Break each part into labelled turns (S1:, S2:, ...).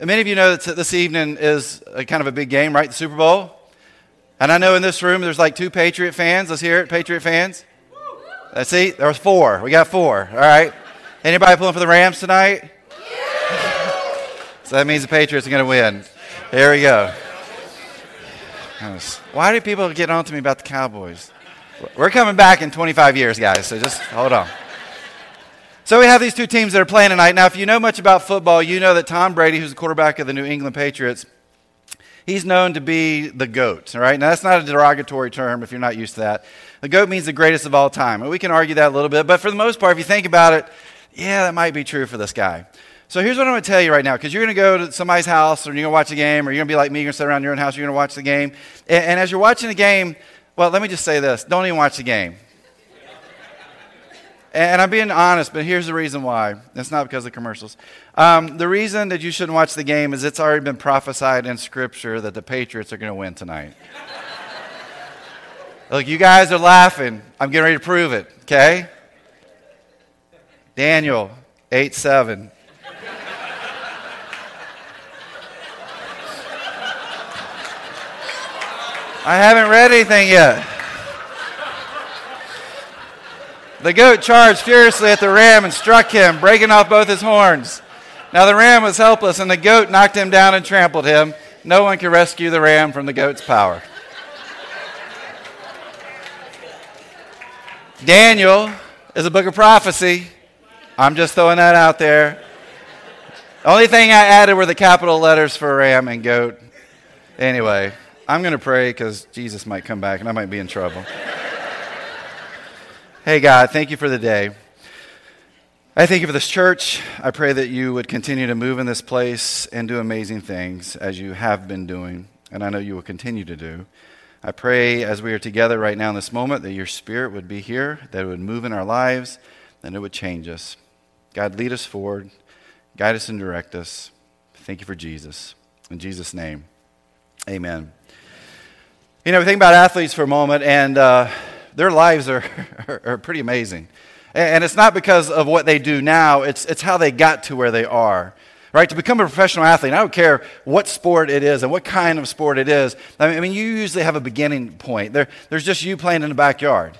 S1: Many of you know that this evening is kind of a big game, right? The Super Bowl. And I know in this room there's like two Patriot fans. Let's hear it, Patriot fans. Let's see, there was four. We got four. All right. Anybody pulling for the Rams tonight? so that means the Patriots are going to win. Here we go. Why do people get on to me about the Cowboys? We're coming back in 25 years, guys, so just hold on. So we have these two teams that are playing tonight. Now, if you know much about football, you know that Tom Brady, who's the quarterback of the New England Patriots, he's known to be the GOAT, all right? Now, that's not a derogatory term if you're not used to that. The GOAT means the greatest of all time. And we can argue that a little bit, but for the most part, if you think about it, yeah, that might be true for this guy. So here's what I'm going to tell you right now, because you're going to go to somebody's house, or you're going to watch a game, or you're going to be like me, you're going to sit around your own house, you're going to watch the game. And, and as you're watching the game, well, let me just say this don't even watch the game. And I'm being honest, but here's the reason why. It's not because of commercials. Um, the reason that you shouldn't watch the game is it's already been prophesied in Scripture that the Patriots are going to win tonight. Look, you guys are laughing. I'm getting ready to prove it, okay? Daniel 8 7. I haven't read anything yet. The goat charged furiously at the ram and struck him, breaking off both his horns. Now the ram was helpless, and the goat knocked him down and trampled him. No one could rescue the ram from the goat's power. Daniel is a book of prophecy. I'm just throwing that out there. The only thing I added were the capital letters for ram and goat. Anyway, I'm going to pray because Jesus might come back and I might be in trouble. Hey, God, thank you for the day. I thank you for this church. I pray that you would continue to move in this place and do amazing things as you have been doing, and I know you will continue to do. I pray as we are together right now in this moment that your spirit would be here, that it would move in our lives, and it would change us. God, lead us forward, guide us and direct us. Thank you for Jesus. In Jesus' name, amen. You know, we think about athletes for a moment, and uh, their lives are, are, pretty amazing. And it's not because of what they do now, it's, it's how they got to where they are. Right? To become a professional athlete, I don't care what sport it is and what kind of sport it is. I mean, you usually have a beginning point. There, there's just you playing in the backyard.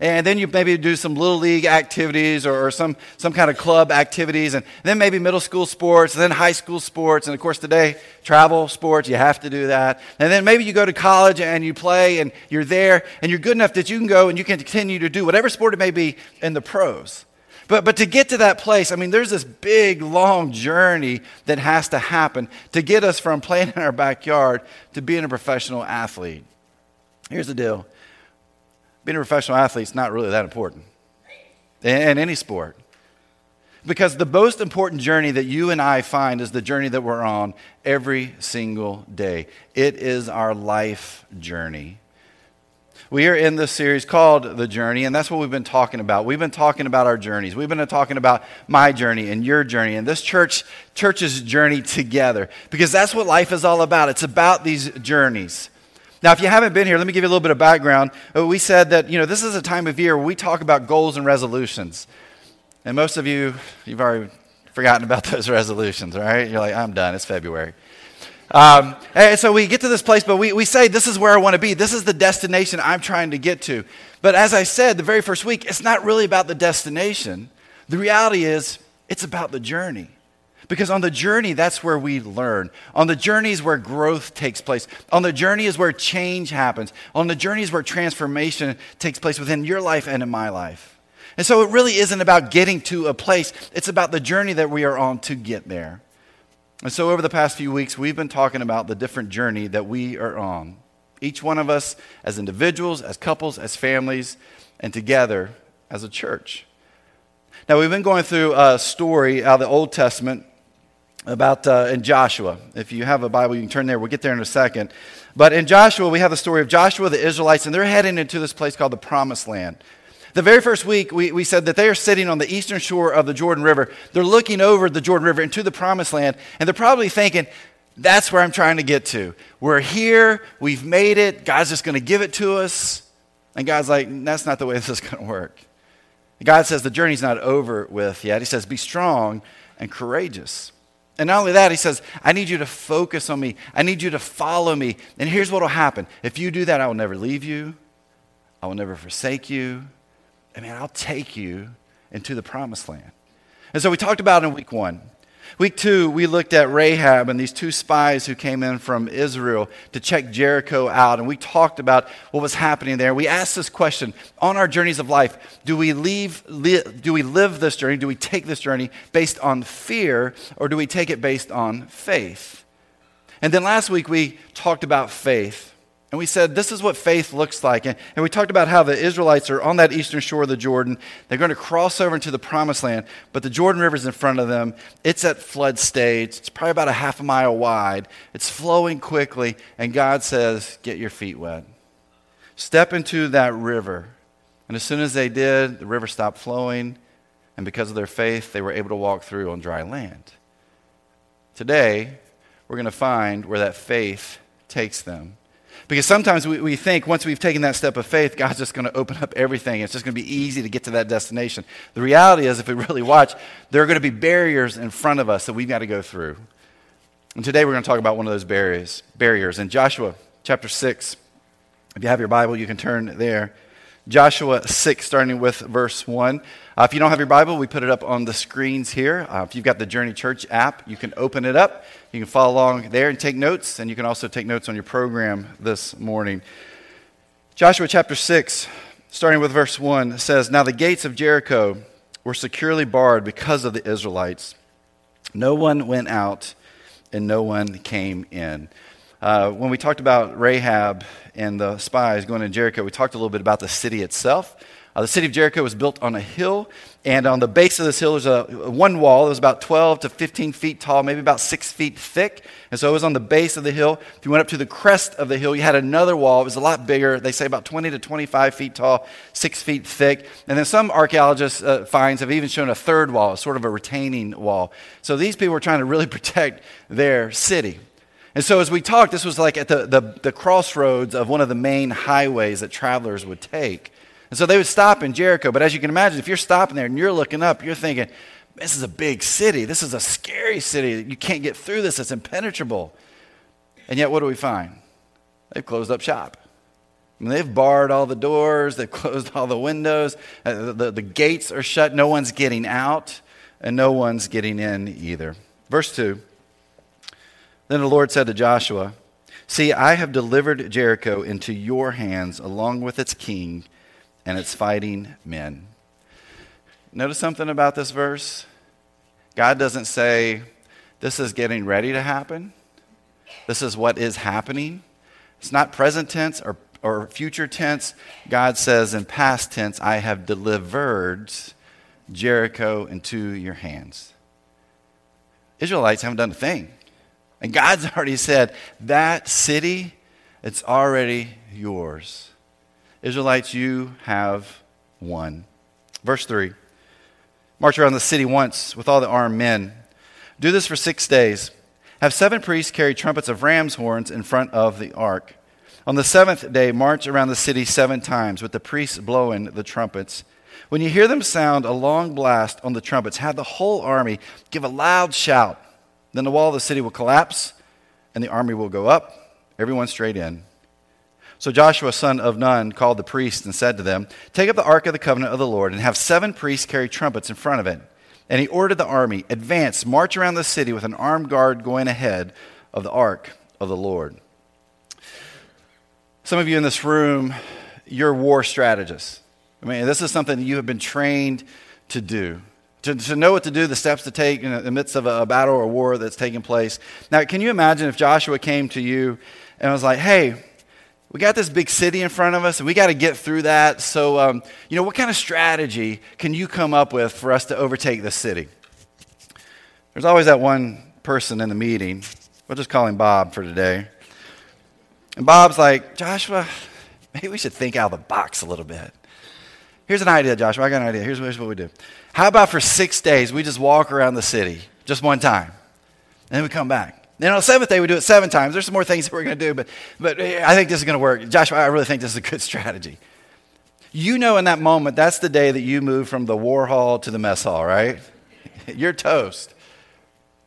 S1: And then you maybe do some little league activities or, or, some, some kind of club activities, and then maybe middle school sports, and then high school sports, and of course today, travel sports, you have to do that. And then maybe you go to college and you play and you're there, and you're good enough that you can go and you can continue to do whatever sport it may be in the pros. But, but to get to that place, I mean, there's this big, long journey that has to happen to get us from playing in our backyard to being a professional athlete. Here's the deal being a professional athlete is not really that important in any sport. Because the most important journey that you and I find is the journey that we're on every single day. It is our life journey. We are in this series called The Journey, and that's what we've been talking about. We've been talking about our journeys. We've been talking about my journey and your journey and this church church's journey together because that's what life is all about. It's about these journeys. Now, if you haven't been here, let me give you a little bit of background. Uh, we said that, you know, this is a time of year where we talk about goals and resolutions. And most of you, you've already forgotten about those resolutions, right? You're like, I'm done. It's February. Um, and so we get to this place, but we, we say, This is where I want to be. This is the destination I'm trying to get to. But as I said the very first week, it's not really about the destination. The reality is, it's about the journey. Because on the journey, that's where we learn. On the journey is where growth takes place. On the journey is where change happens. On the journey is where transformation takes place within your life and in my life. And so it really isn't about getting to a place, it's about the journey that we are on to get there. And so over the past few weeks, we've been talking about the different journey that we are on. Each one of us as individuals, as couples, as families, and together as a church. Now, we've been going through a story out of the Old Testament about uh, in Joshua. If you have a Bible, you can turn there. We'll get there in a second. But in Joshua, we have the story of Joshua, the Israelites, and they're heading into this place called the Promised Land. The very first week, we, we said that they are sitting on the eastern shore of the Jordan River. They're looking over the Jordan River into the Promised Land, and they're probably thinking, that's where I'm trying to get to. We're here, we've made it, God's just going to give it to us. And God's like, that's not the way this is going to work. God says the journey's not over with yet. He says, be strong and courageous. And not only that, he says, I need you to focus on me. I need you to follow me. And here's what will happen. If you do that, I will never leave you. I will never forsake you. I mean, I'll take you into the promised land. And so we talked about in week one Week two, we looked at Rahab and these two spies who came in from Israel to check Jericho out. And we talked about what was happening there. We asked this question on our journeys of life do we, leave, li- do we live this journey? Do we take this journey based on fear or do we take it based on faith? And then last week, we talked about faith. And we said, this is what faith looks like. And, and, we talked about how the Israelites are on that eastern shore of the Jordan. They're going to cross over into the promised land, but the Jordan River is in front of them. It's at flood stage. It's probably about a half a mile wide. It's flowing quickly. And God says, get your feet wet. Step into that river. And as soon as they did, the river stopped flowing. And because of their faith, they were able to walk through on dry land. Today, we're going to find where that faith takes them. Because sometimes we, we think once we've taken that step of faith, God's just going to open up everything. It's just going to be easy to get to that destination. The reality is, if we really watch, there are going to be barriers in front of us that we've got to go through. And today we're going to talk about one of those barriers. Barriers in Joshua chapter 6. If you have your Bible, you can turn there. Joshua 6, starting with verse 1. Uh, if you don't have your Bible, we put it up on the screens here. Uh, if you've got the Journey Church app, you can open it up. You can follow along there and take notes, and you can also take notes on your program this morning. Joshua chapter 6, starting with verse 1, says Now the gates of Jericho were securely barred because of the Israelites. No one went out, and no one came in. Uh, when we talked about Rahab and the spies going to Jericho, we talked a little bit about the city itself. Uh, the city of Jericho was built on a hill, and on the base of this hill there's a, one wall that was about 12 to 15 feet tall, maybe about six feet thick. And so it was on the base of the hill. If you went up to the crest of the hill, you had another wall. It was a lot bigger. They say about 20 to 25 feet tall, six feet thick. And then some archaeologists' uh, finds have even shown a third wall, sort of a retaining wall. So these people were trying to really protect their city. And so, as we talked, this was like at the, the, the, crossroads of one of the main highways that travelers would take. And so they would stop in Jericho. But as you can imagine, if you're stopping there and you're looking up, you're thinking, this is a big city. This is a scary city. You can't get through this, it's impenetrable. And yet, what do we find? They've closed up shop. I mean, they've barred all the doors, they've closed all the windows, uh, the, the, the gates are shut, no one's getting out, and no one's getting in either. Verse 2 Then the Lord said to Joshua, See, I have delivered Jericho into your hands along with its king and its fighting men. Notice something about this verse? God doesn't say, This is getting ready to happen. This is what is happening. It's not present tense or, or future tense. God says in past tense, I have delivered Jericho into your hands. Israelites haven't done a thing. And God's already said, That city, it's already yours. Israelites, you have won. Verse 3 March around the city once with all the armed men. Do this for six days. Have seven priests carry trumpets of ram's horns in front of the ark. On the seventh day, march around the city seven times with the priests blowing the trumpets. When you hear them sound a long blast on the trumpets, have the whole army give a loud shout. Then the wall of the city will collapse and the army will go up, everyone straight in. So Joshua, son of Nun, called the priests and said to them, Take up the ark of the covenant of the Lord and have seven priests carry trumpets in front of it. And he ordered the army, Advance, march around the city with an armed guard going ahead of the ark of the Lord. Some of you in this room, you're war strategists. I mean, this is something you have been trained to do. To, to know what to do, the steps to take in the midst of a, a battle or war that's taking place. Now, can you imagine if Joshua came to you and was like, hey, we got this big city in front of us and we got to get through that. So, um, you know, what kind of strategy can you come up with for us to overtake the city? There's always that one person in the meeting. We'll just call him Bob for today. And Bob's like, Joshua, maybe we should think out of the box a little bit. Here's an idea, Joshua. I got an idea. Here's, here's what we do. How about for six days, we just walk around the city just one time? And then we come back. Then on the seventh day, we do it seven times. There's some more things that we're going to do, but, but I think this is going to work. Joshua, I really think this is a good strategy. You know, in that moment, that's the day that you move from the war hall to the mess hall, right? You're toast.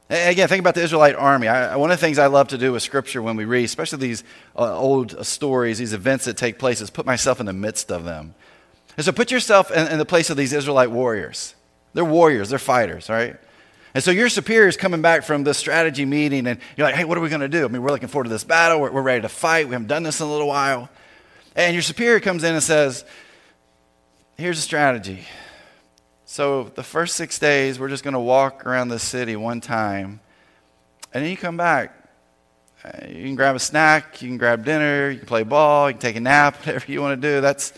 S1: Again, think about the Israelite army. I, one of the things I love to do with Scripture when we read, especially these uh, old stories, these events that take place, is put myself in the midst of them. And so put yourself in, in the place of these Israelite warriors. They're warriors, they're fighters, right? And so your superior is coming back from the strategy meeting, and you're like, hey, what are we going to do? I mean, we're looking forward to this battle. We're, we're ready to fight. We haven't done this in a little while. And your superior comes in and says, here's a strategy. So the first six days, we're just going to walk around the city one time, and then you come back. Uh, you can grab a snack, you can grab dinner, you can play ball, you can take a nap, whatever you want to do. That's,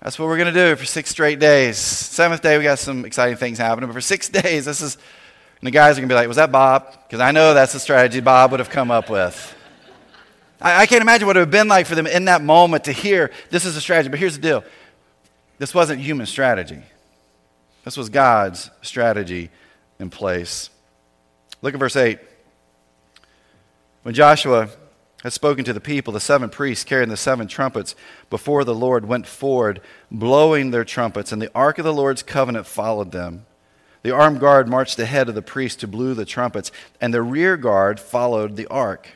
S1: that's what we're going to do for six straight days. Seventh day, we got some exciting things happening, but for six days, this is, and the guys are going to be like, was that Bob? Because I know that's the strategy Bob would have come up with. I, I can't imagine what it would have been like for them in that moment to hear this is a strategy. But here's the deal this wasn't human strategy. This was God's strategy in place. Look at verse 8. When Joshua had spoken to the people, the seven priests carrying the seven trumpets before the Lord went forward, blowing their trumpets, and the ark of the Lord's covenant followed them. The armed guard marched ahead of the priests to blow the trumpets, and the rear guard followed the ark.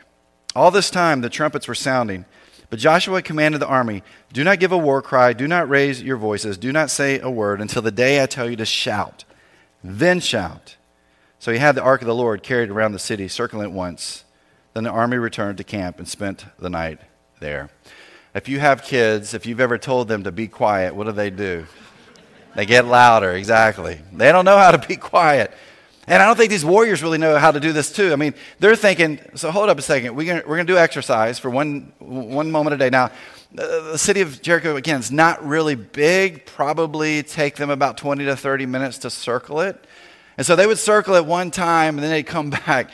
S1: All this time the trumpets were sounding. But Joshua commanded the army Do not give a war cry, do not raise your voices, do not say a word until the day I tell you to shout. Then shout. So he had the ark of the Lord carried around the city, circling it once. Then the army returned to camp and spent the night there. If you have kids, if you've ever told them to be quiet, what do they do? They get louder, exactly. They don't know how to be quiet. And I don't think these warriors really know how to do this too. I mean, they're thinking, so hold up a second. We're going we're to do exercise for one, one moment a day. Now, the city of Jericho, again, is not really big, probably take them about 20 to 30 minutes to circle it. And so they would circle it one time and then they'd come back,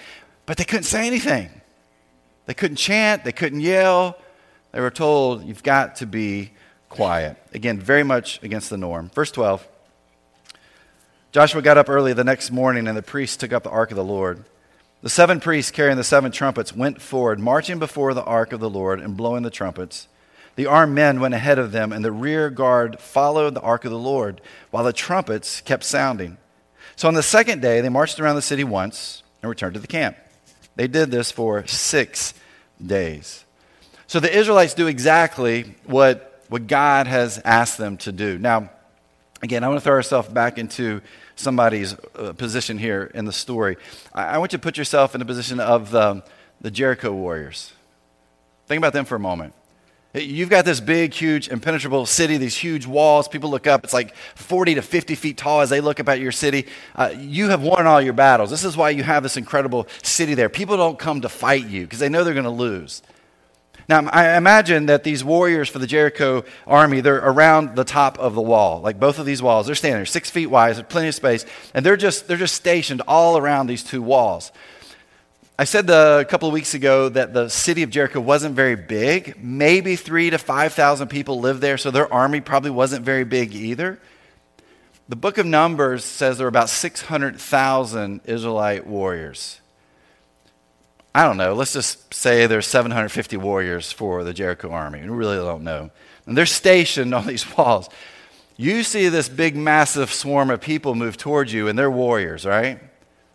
S1: but they couldn't say anything. They couldn't chant, they couldn't yell. They were told, you've got to be quiet. Again, very much against the norm. Verse 12. Joshua got up early the next morning, and the priests took up the ark of the Lord. The seven priests carrying the seven trumpets went forward, marching before the ark of the Lord and blowing the trumpets. The armed men went ahead of them, and the rear guard followed the ark of the Lord, while the trumpets kept sounding. So on the second day, they marched around the city once and returned to the camp. They did this for six days. So the Israelites do exactly what, what God has asked them to do. Now, Again, I want to throw ourselves back into somebody's uh, position here in the story. I, I, want you to put yourself in the position of the, the Jericho warriors. Think about them for a moment. You've got this big, huge, impenetrable city, these huge walls. People look up. It's like 40 to 50 feet tall as they look up at your city. Uh, you have won all your battles. This is why you have this incredible city there. People don't come to fight you because they know they're going to lose. Now, I imagine that these warriors for the Jericho army, they're around the top of the wall, like both of these walls. They're standing there, six feet wide, there's plenty of space, and they're just, they're just stationed all around these two walls. I said the, a couple of weeks ago that the city of Jericho wasn't very big. Maybe three to 5,000 people lived there, so their army probably wasn't very big either. The book of Numbers says there were about 600,000 Israelite warriors. I don't know, let's just say there's 750 warriors for the Jericho army. We really don't know. And they're stationed on these walls. You see this big, massive swarm of people move towards you, and they're warriors, right?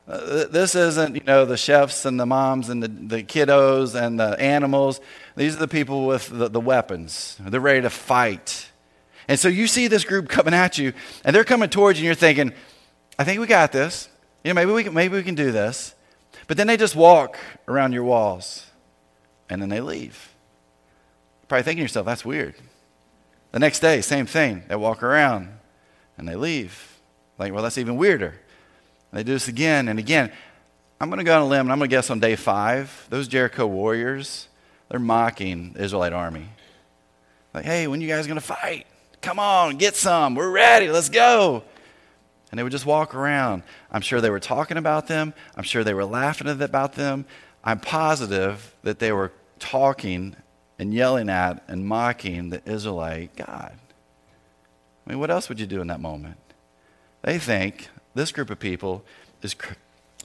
S1: Uh, this isn't, you know, the chefs and the moms and the, the kiddos and the animals. These are the people with the, the weapons. They're ready to fight. And so you see this group coming at you, and they're coming towards you, and you're thinking, I think we got this. You know, maybe we can, maybe we can do this. But then they just walk around your walls and then they leave. You're Probably thinking to yourself, that's weird. The next day, same thing. They walk around and they leave. Like, well, that's even weirder. They do this again and again. I'm going to go on a limb and I'm going to guess on day five, those Jericho warriors, they're mocking the Israelite army. Like, hey, when you guys going to fight? Come on, get some. We're ready. Let's go and they would just walk around. I'm sure they were talking about them. I'm sure they were laughing about them. I'm positive that they were talking and yelling at and mocking the Israelite God. I mean, what else would you do in that moment? They think this group of people is,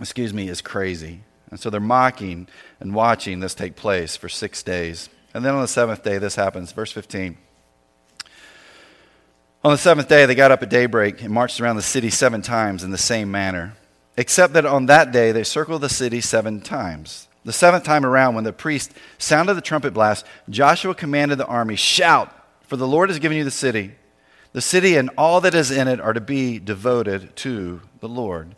S1: excuse me, is crazy. And so they're mocking and watching this take place for six days. And then on the seventh day, this happens. Verse 15. On the seventh day, they got up at daybreak and marched around the city seven times in the same manner. except that on that day they circled the city seven times. The seventh time around, when the priest sounded the trumpet blast, Joshua commanded the army, Shout, for the Lord has given you the city. The city and all that is in it are to be devoted to the Lord.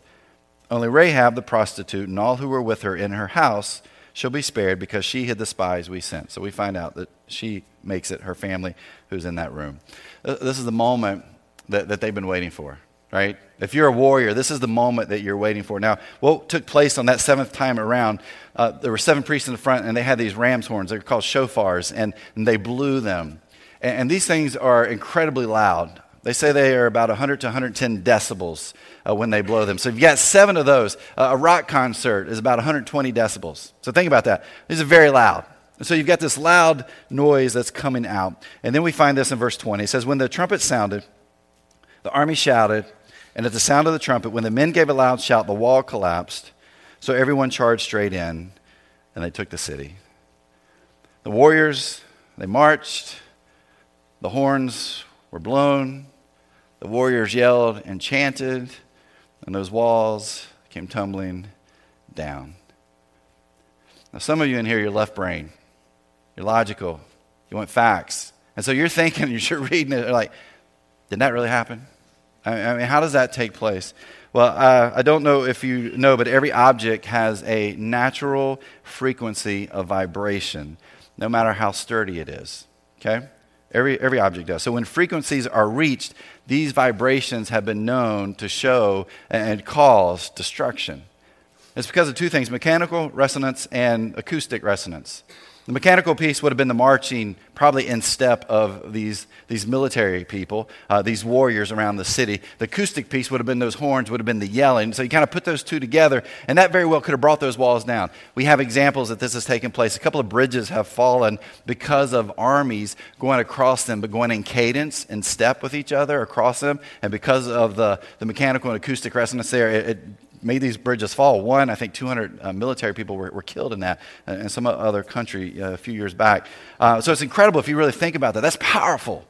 S1: Only Rahab the prostitute and all who were with her in her house shall be spared because she hid the spies we sent. So we find out that she makes it her family who's in that room. Uh, this is the moment that, that they've been waiting for, right? If you're a warrior, this is the moment that you're waiting for. Now, what took place on that seventh time around, uh, there were seven priests in the front, and they had these ram's horns. They're called shofars, and, and they blew them. And, and these things are incredibly loud. They say they are about 100 to 110 decibels uh, when they blow them. So you've got seven of those. Uh, a rock concert is about 120 decibels. So think about that. These are very loud. And so you've got this loud noise that's coming out. And then we find this in verse 20. It says, When the trumpet sounded, the army shouted, and at the sound of the trumpet, when the men gave a loud shout, the wall collapsed. So everyone charged straight in, and they took the city. The warriors, they marched. The horns were blown. The warriors yelled and chanted, and those walls came tumbling down. Now, some of you in here, you're left brain. You're logical. You want facts. And so you're thinking, you're reading it, like, did that really happen? I mean, how does that take place? Well, uh, I don't know if you know, but every object has a natural frequency of vibration, no matter how sturdy it is. Okay? Every, every object does. So when frequencies are reached, these vibrations have been known to show and cause destruction. It's because of two things mechanical resonance and acoustic resonance. The mechanical piece would have been the marching, probably in step of these, these military people, uh, these warriors around the city. The acoustic piece would have been those horns, would have been the yelling. So you kind of put those two together, and that very well could have brought those walls down. We have examples that this has taken place. A couple of bridges have fallen because of armies going across them, but going in cadence and step with each other across them. And because of the, the mechanical and acoustic resonance there, it, it made these bridges fall. One, I think 200 uh, military people were, were, killed in that uh, in some other country uh, a few years back. Uh, so it's incredible if you really think about that. That's powerful.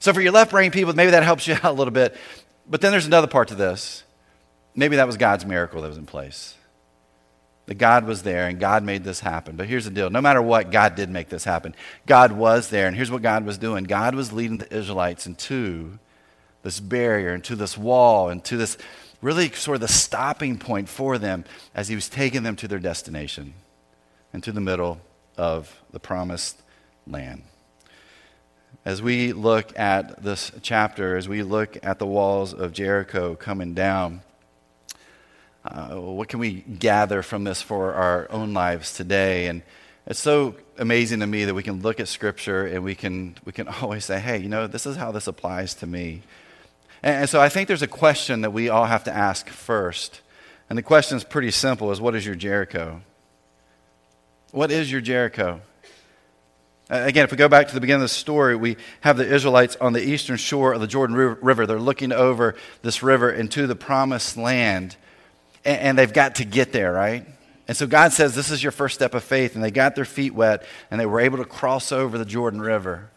S1: So for your left brain people, maybe that helps you out a little bit. But then there's another part to this. Maybe that was God's miracle that was in place. That God was there and God made this happen. But here's the deal no matter what, God did make this happen. God was there, and here's what God was doing God was leading the Israelites into this barrier, into this wall, into this really sort of the stopping point for them as he was taking them to their destination and to the middle of the promised land. As we look at this chapter, as we look at the walls of Jericho coming down, uh, what can we gather from this for our own lives today? And it's so amazing to me that we can look at Scripture and we can, we can always say, hey, you know, this is how this applies to me. And so I think there's a question that we all have to ask first. And the question is pretty simple is what is your Jericho? What is your Jericho? Again, if we go back to the beginning of the story, we have the Israelites on the eastern shore of the Jordan River. They're looking over this river into the promised land, and they've got to get there, right? And so God says, This is your first step of faith. And they got their feet wet, and they were able to cross over the Jordan River.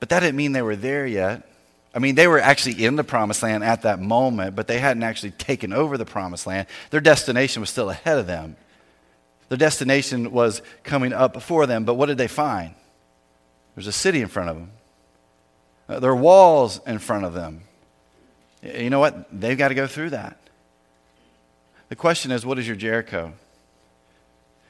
S1: But that didn't mean they were there yet. I mean, they were actually in the promised land at that moment, but they hadn't actually taken over the promised land. Their destination was still ahead of them. Their destination was coming up before them, but what did they find? There's a city in front of them. Uh, there are walls in front of them. You know what? They've got to go through that. The question is what is your Jericho?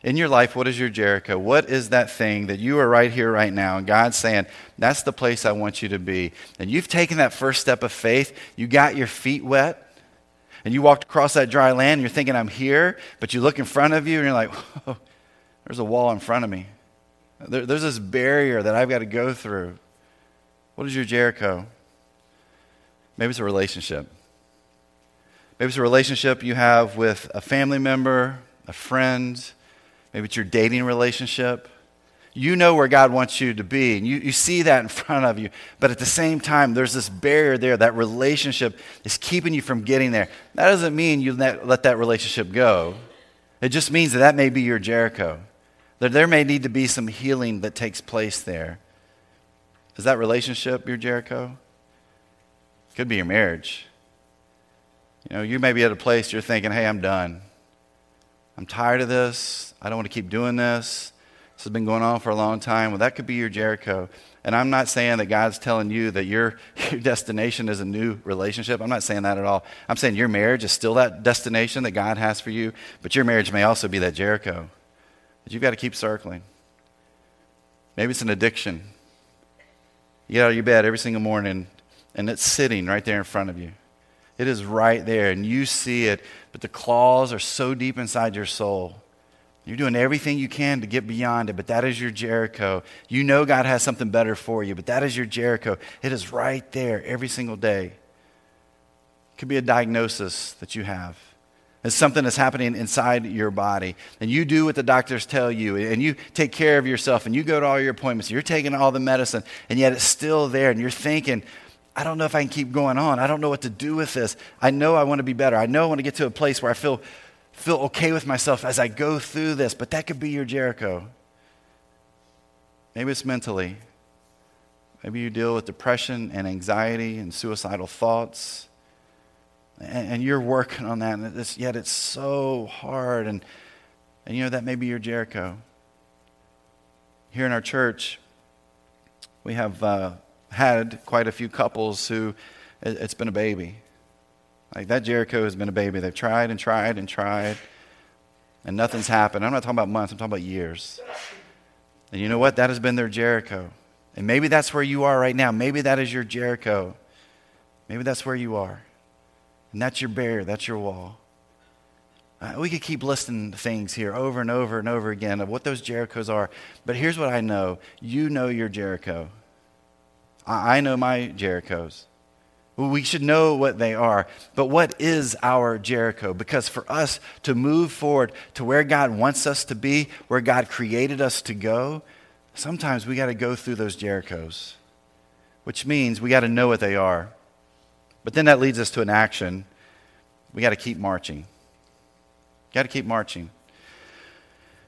S1: In your life, what is your Jericho? What is that thing that you are right here, right now? And God's saying, that's the place I want you to be. And you've taken that first step of faith. You got your feet wet. And you walked across that dry land. And you're thinking, I'm here. But you look in front of you and you're like, whoa, there's a wall in front of me. There, there's this barrier that I've got to go through. What is your Jericho? Maybe it's a relationship. Maybe it's a relationship you have with a family member, a friend Maybe it's your dating relationship. You know where God wants you to be, and you, you see that in front of you. But at the same time, there's this barrier there. That relationship is keeping you from getting there. That doesn't mean you let, let that relationship go, it just means that that may be your Jericho. That there may need to be some healing that takes place there. Is that relationship your Jericho? Could be your marriage. You know, you may be at a place you're thinking, hey, I'm done. I'm tired of this. I don't want to keep doing this. This has been going on for a long time. Well, that could be your Jericho. And I'm not saying that God's telling you that your, your destination is a new relationship. I'm not saying that at all. I'm saying your marriage is still that destination that God has for you, but your marriage may also be that Jericho that you've got to keep circling. Maybe it's an addiction. You get out of your bed every single morning and it's sitting right there in front of you. It is right there and you see it, but the claws are so deep inside your soul you're doing everything you can to get beyond it, but that is your Jericho. You know God has something better for you, but that is your Jericho. It is right there every single day. It could be a diagnosis that you have. It's something that's happening inside your body. And you do what the doctors tell you, and you take care of yourself, and you go to all your appointments, you're taking all the medicine, and yet it's still there, and you're thinking, I don't know if I can keep going on. I don't know what to do with this. I know I want to be better. I know I want to get to a place where I feel feel okay with myself as I go through this, but that could be your Jericho. Maybe it's mentally. Maybe you deal with depression and anxiety and suicidal thoughts. And, and you're working on that, and it's, yet it's so hard. And, and you know, that may be your Jericho. Here in our church, we have uh, had quite a few couples who it, it's been a baby. Like that Jericho has been a baby. They've tried and tried and tried, and nothing's happened. I'm not talking about months, I'm talking about years. And you know what? That has been their Jericho. And maybe that's where you are right now. Maybe that is your Jericho. Maybe that's where you are. And that's your barrier, that's your wall. Uh, we could keep listing things here over and over and over again of what those Jerichos are. But here's what I know you know your Jericho. I, know my Jerichos. We should know what they are. But what is our Jericho? Because for us to move forward to where God wants us to be, where God created us to go, sometimes we got to go through those Jerichos, which means we got to know what they are. But then that leads us to an action. We got to keep marching. Got to keep marching.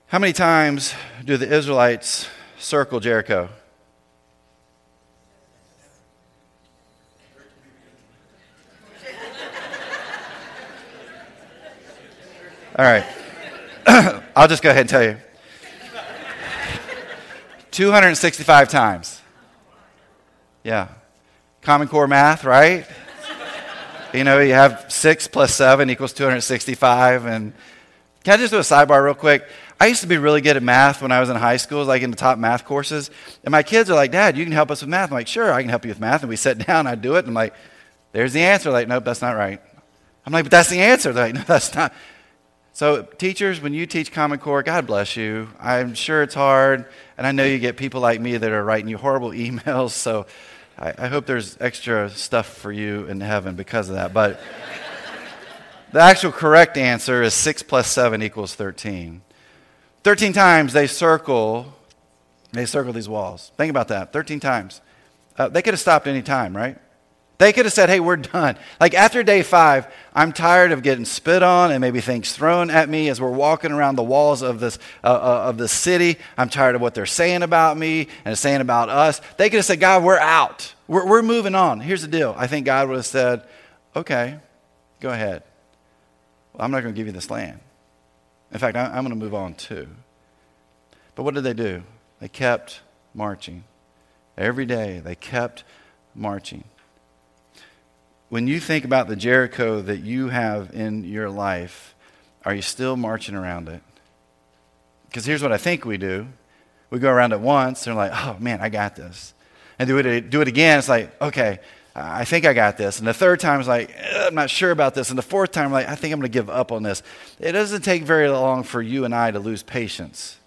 S1: How many times do the Israelites circle Jericho? All right. I'll just go ahead and tell you 265 times. Yeah. Common Core math, right? you know, you have 6 plus 7 equals 265. And can I just do a sidebar real quick? I used to be really good at math when I was in high school, like in the top math courses. And my kids are like, Dad, you can help us with math. I'm like, sure, I can help you with math. And we sit down, I do it, and I'm like, there's the answer. Like, nope, that's not right. I'm like, but that's the answer. They're like, no, that's not. So, teachers, when you teach Common Core, God bless you. I'm sure it's hard, and I know you get people like me that are writing you horrible emails, so I, I hope there's extra stuff for you in heaven because of that. But the actual correct answer is 6 plus 7 equals 13. 13 times they circle, they circle these walls. Think about that. 13 times. Uh, they could have stopped any time, right? They could have said, hey, we're done. Like after day five, I'm tired of getting spit on and maybe things thrown at me as we're walking around the walls of this, uh, uh, of the city. I'm tired of what they're saying about me and saying about us. They could have said, God, we're out. We're, we're moving on. Here's the deal. I think God would have said, okay, go ahead. Well, I'm not going to give you this land. In fact, I'm going to move on too. But what did they do? They kept marching. Every day, they kept marching when you think about the Jericho that you have in your life, are you still marching around it? Because here's what I think we do we go around it once, and we're like, oh man, I got this. And do it, do it again, it's like, okay, I think I got this. And the third time, it's like, I'm not sure about this. And the fourth time, I'm like, I think I'm going to give up on this. It doesn't take very long for you and I to lose patience,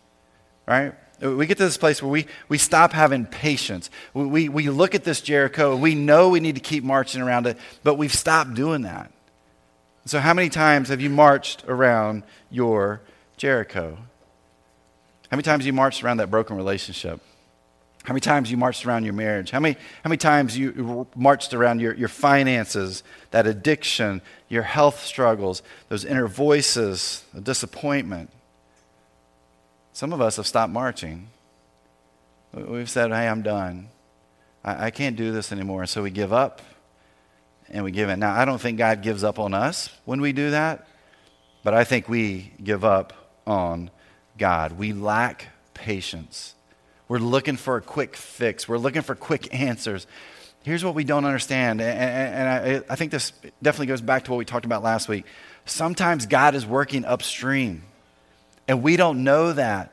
S1: right? We get to this place where we, we stop having patience. We, we, we look at this Jericho, we know we need to keep marching around it, but we've stopped doing that. So, how many times have you marched around your Jericho? How many times you marched around that broken relationship? How many times you marched around your marriage? How many, how many times you marched around your, your finances, that addiction, your health struggles, those inner voices, the disappointment? Some of us have stopped marching. We've said, hey, I'm done. I, I can't do this anymore. So we give up and we give in. Now, I don't think God gives up on us when we do that, but I think we give up on God. We lack patience. We're looking for a quick fix, we're looking for quick answers. Here's what we don't understand, and, and I, I think this definitely goes back to what we talked about last week. Sometimes God is working upstream, and we don't know that.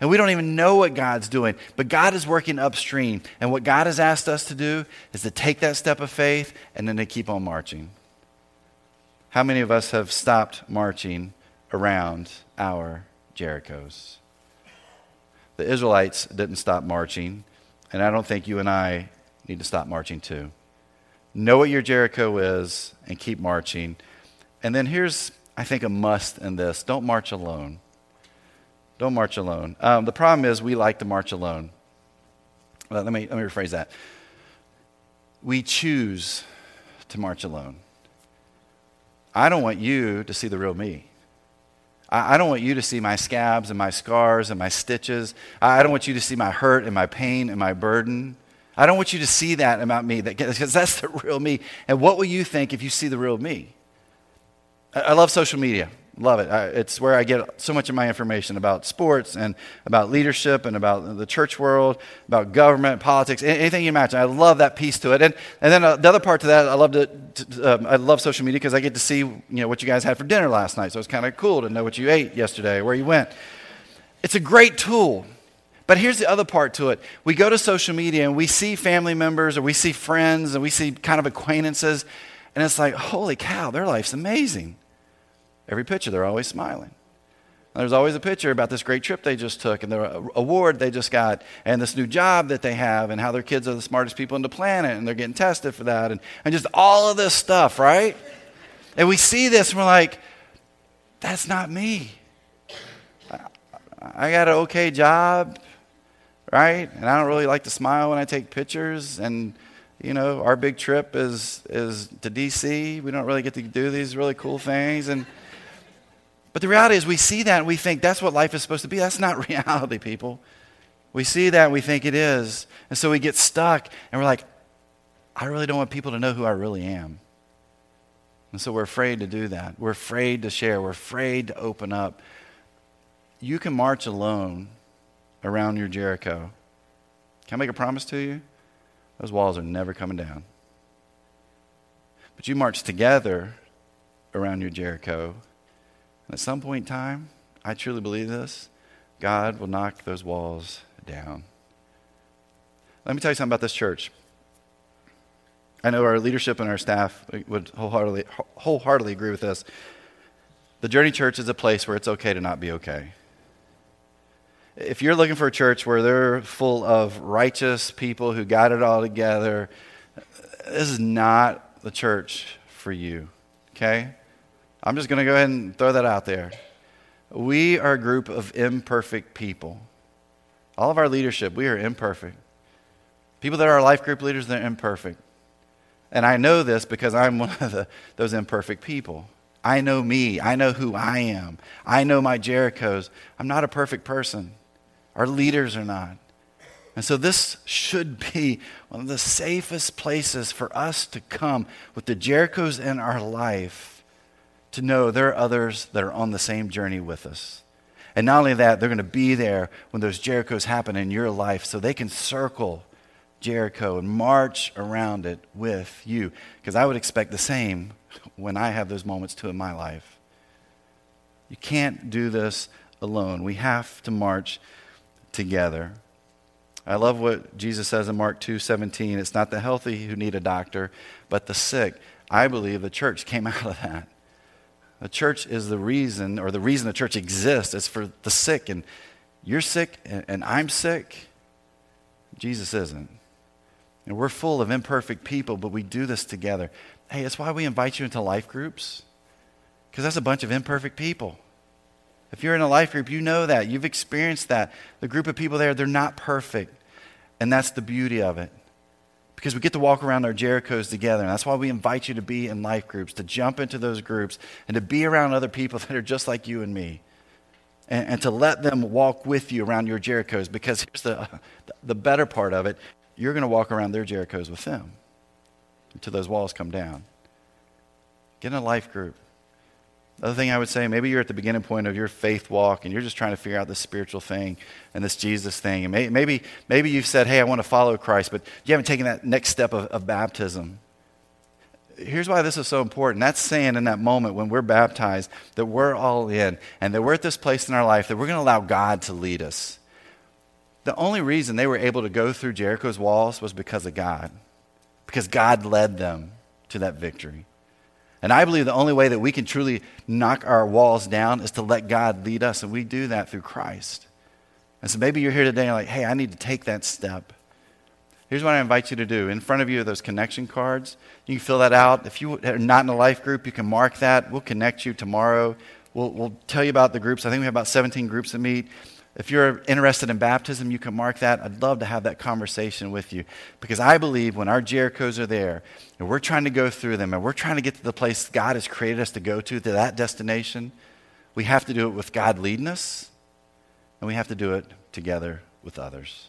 S1: And we don't even know what God's doing, but God is working upstream. And what God has asked us to do is to take that step of faith and then to keep on marching. How many of us have stopped marching around our Jerichos? The Israelites didn't stop marching, and I don't think you and I need to stop marching too. Know what your Jericho is and keep marching. And then here's, I think, a must in this don't march alone. Don't march alone. Um, the problem is we like to march alone. Well, let, me, let me rephrase that. We choose to march alone. I don't want you to see the real me. I, I don't want you to see my scabs and my scars and my stitches. I, I don't want you to see my hurt and my pain and my burden. I don't want you to see that about me because that's the real me. And what will you think if you see the real me? I, I love social media. Love it. I, it's where I get so much of my information about sports and about leadership and about the church world, about government, politics, anything you imagine. I love that piece to it. And, and then uh, the other part to that, I love to, to um, I love social media because I get to see you know what you guys had for dinner last night. So it's kind of cool to know what you ate yesterday, where you went. It's a great tool. But here's the other part to it. We go to social media and we see family members or we see friends and we see kind of acquaintances, and it's like, holy cow, their life's amazing. Every picture, they're always smiling. There's always a picture about this great trip they just took and the award they just got and this new job that they have and how their kids are the smartest people on the planet and they're getting tested for that and, and just all of this stuff, right? And we see this and we're like, that's not me. I got an okay job, right? And I don't really like to smile when I take pictures. And, you know, our big trip is, is to D.C. We don't really get to do these really cool things. And, but the reality is, we see that and we think that's what life is supposed to be. That's not reality, people. We see that and we think it is. And so we get stuck and we're like, I really don't want people to know who I really am. And so we're afraid to do that. We're afraid to share. We're afraid to open up. You can march alone around your Jericho. Can I make a promise to you? Those walls are never coming down. But you march together around your Jericho at some point in time, I truly believe this, God will knock those walls down. Let me tell you something about this church. I know our leadership and our staff would wholeheartedly, wholeheartedly agree with this. The Journey Church is a place where it's okay to not be okay. If you're looking for a church where they're full of righteous people who got it all together, this is not the church for you, okay? I'm just going to go ahead and throw that out there. We are a group of imperfect people. All of our leadership, we are imperfect. People that are life group leaders, they're imperfect. And I know this because I'm one of the, those imperfect people. I know me. I know who I am. I know my Jerichos. I'm not a perfect person. Our leaders are not. And so this should be one of the safest places for us to come with the Jerichos in our life to know there are others that are on the same journey with us. And not only that, they're going to be there when those Jerichos happen in your life so they can circle Jericho and march around it with you. Because I would expect the same when I have those moments too in my life. You can't do this alone. We have to march together. I love what Jesus says in Mark 2:17. It's not the healthy who need a doctor, but the sick. I believe the church came out of that. The church is the reason, or the reason the church exists is for the sick. And you're sick, and, and I'm sick. Jesus isn't. And we're full of imperfect people, but we do this together. Hey, that's why we invite you into life groups, because that's a bunch of imperfect people. If you're in a life group, you know that. You've experienced that. The group of people there, they're not perfect. And that's the beauty of it because we get to walk around our Jerichos together. And that's why we invite you to be in life groups, to jump into those groups, and to be around other people that are just like you and me. And, and to let them walk with you around your Jerichos because here's the, the better part of it you're going to walk around their Jerichos with them. until those walls come down. Get in a life group. The other thing I would say, maybe you're at the beginning point of your faith walk and you're just trying to figure out this spiritual thing and this Jesus thing. And maybe, maybe you've said, hey, I want to follow Christ, but you haven't taken that next step of, of baptism. Here's why this is so important. That's saying in that moment when we're baptized that we're all in and that we're at this place in our life that we're going to allow God to lead us. The only reason they were able to go through Jericho's walls was because of God, because God led them to that victory. And I believe the only way that we can truly knock our walls down is to let God lead us, and we do that through Christ. And so maybe you're here today and you're like, hey, I need to take that step. Here's what I invite you to do. In front of you are those connection cards. You can fill that out. If you are not in a life group, you can mark that. We'll connect you tomorrow. We'll, we'll tell you about the groups. I think we have about 17 groups that meet. If you're interested in baptism, you can mark that. I'd love to have that conversation with you because I believe when our Jerichos are there and we're trying to go through them and we're trying to get to the place God has created us to go to, to that destination, we have to do it with God leading us and we have to do it together with others.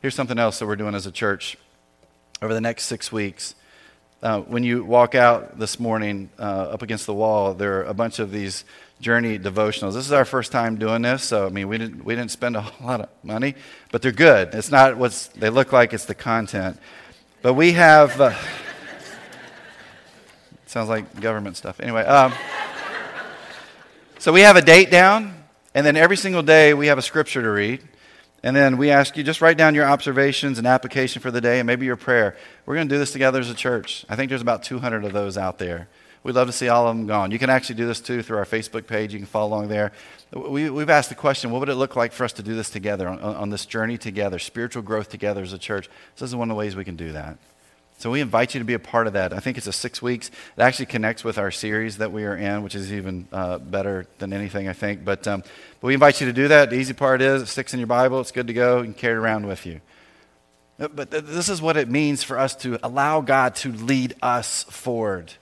S1: Here's something else that we're doing as a church over the next six weeks. Uh, when you walk out this morning uh, up against the wall, there are a bunch of these journey devotionals. This is our first time doing this, so I mean, we didn't we didn't spend a whole lot of money, but they're good. It's not what they look like; it's the content. But we have. Uh, sounds like government stuff. Anyway, um, so we have a date down, and then every single day we have a scripture to read. And then we ask you just write down your observations and application for the day and maybe your prayer. We're going to do this together as a church. I think there's about 200 of those out there. We'd love to see all of them gone. You can actually do this too through our Facebook page. You can follow along there. We, have asked the question what would it look like for us to do this together, on, on this journey together, spiritual growth together as a church? So this is one of the ways we can do that. So we invite you to be a part of that. I think it's a six weeks. It actually connects with our series that we are in, which is even uh, better than anything, I think. But, um, but we invite you to do that. The easy part is it sticks in your Bible. It's good to go. You can carry it around with you. But this is what it means for us to allow God to lead us forward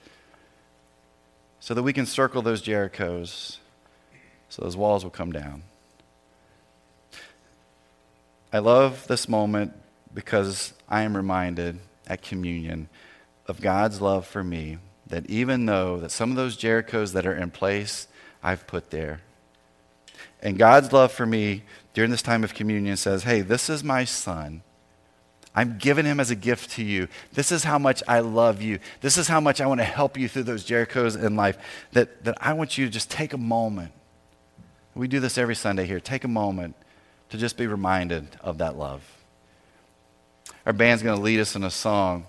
S1: so that we can circle those Jerichos so those walls will come down. I love this moment because I am reminded at communion of God's love for me that even though that some of those Jerichos that are in place, I've put there. And God's love for me during this time of communion says, hey, this is my son. I'm giving him as a gift to you. This is how much I love you. This is how much I want to help you through those Jerichos in life. That, that I want you to just take a moment. We do this every Sunday here. Take a moment to just be reminded of that love. Our band's going to lead us in a song.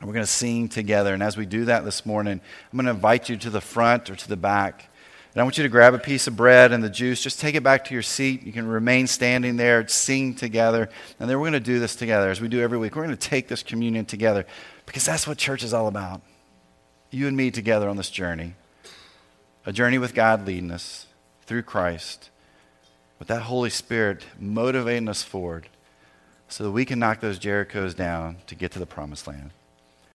S1: And we're going to sing together. And as we do that this morning, I'm going to invite you to the front or to the back. And I want you to grab a piece of bread and the juice. Just take it back to your seat. You can remain standing there, sing together. And then we're going to do this together as we do every week. We're going to take this communion together because that's what church is all about. You and me together on this journey. A journey with God leading us through Christ, with that Holy Spirit motivating us forward so that we can knock those Jerichos down to get to the promised land.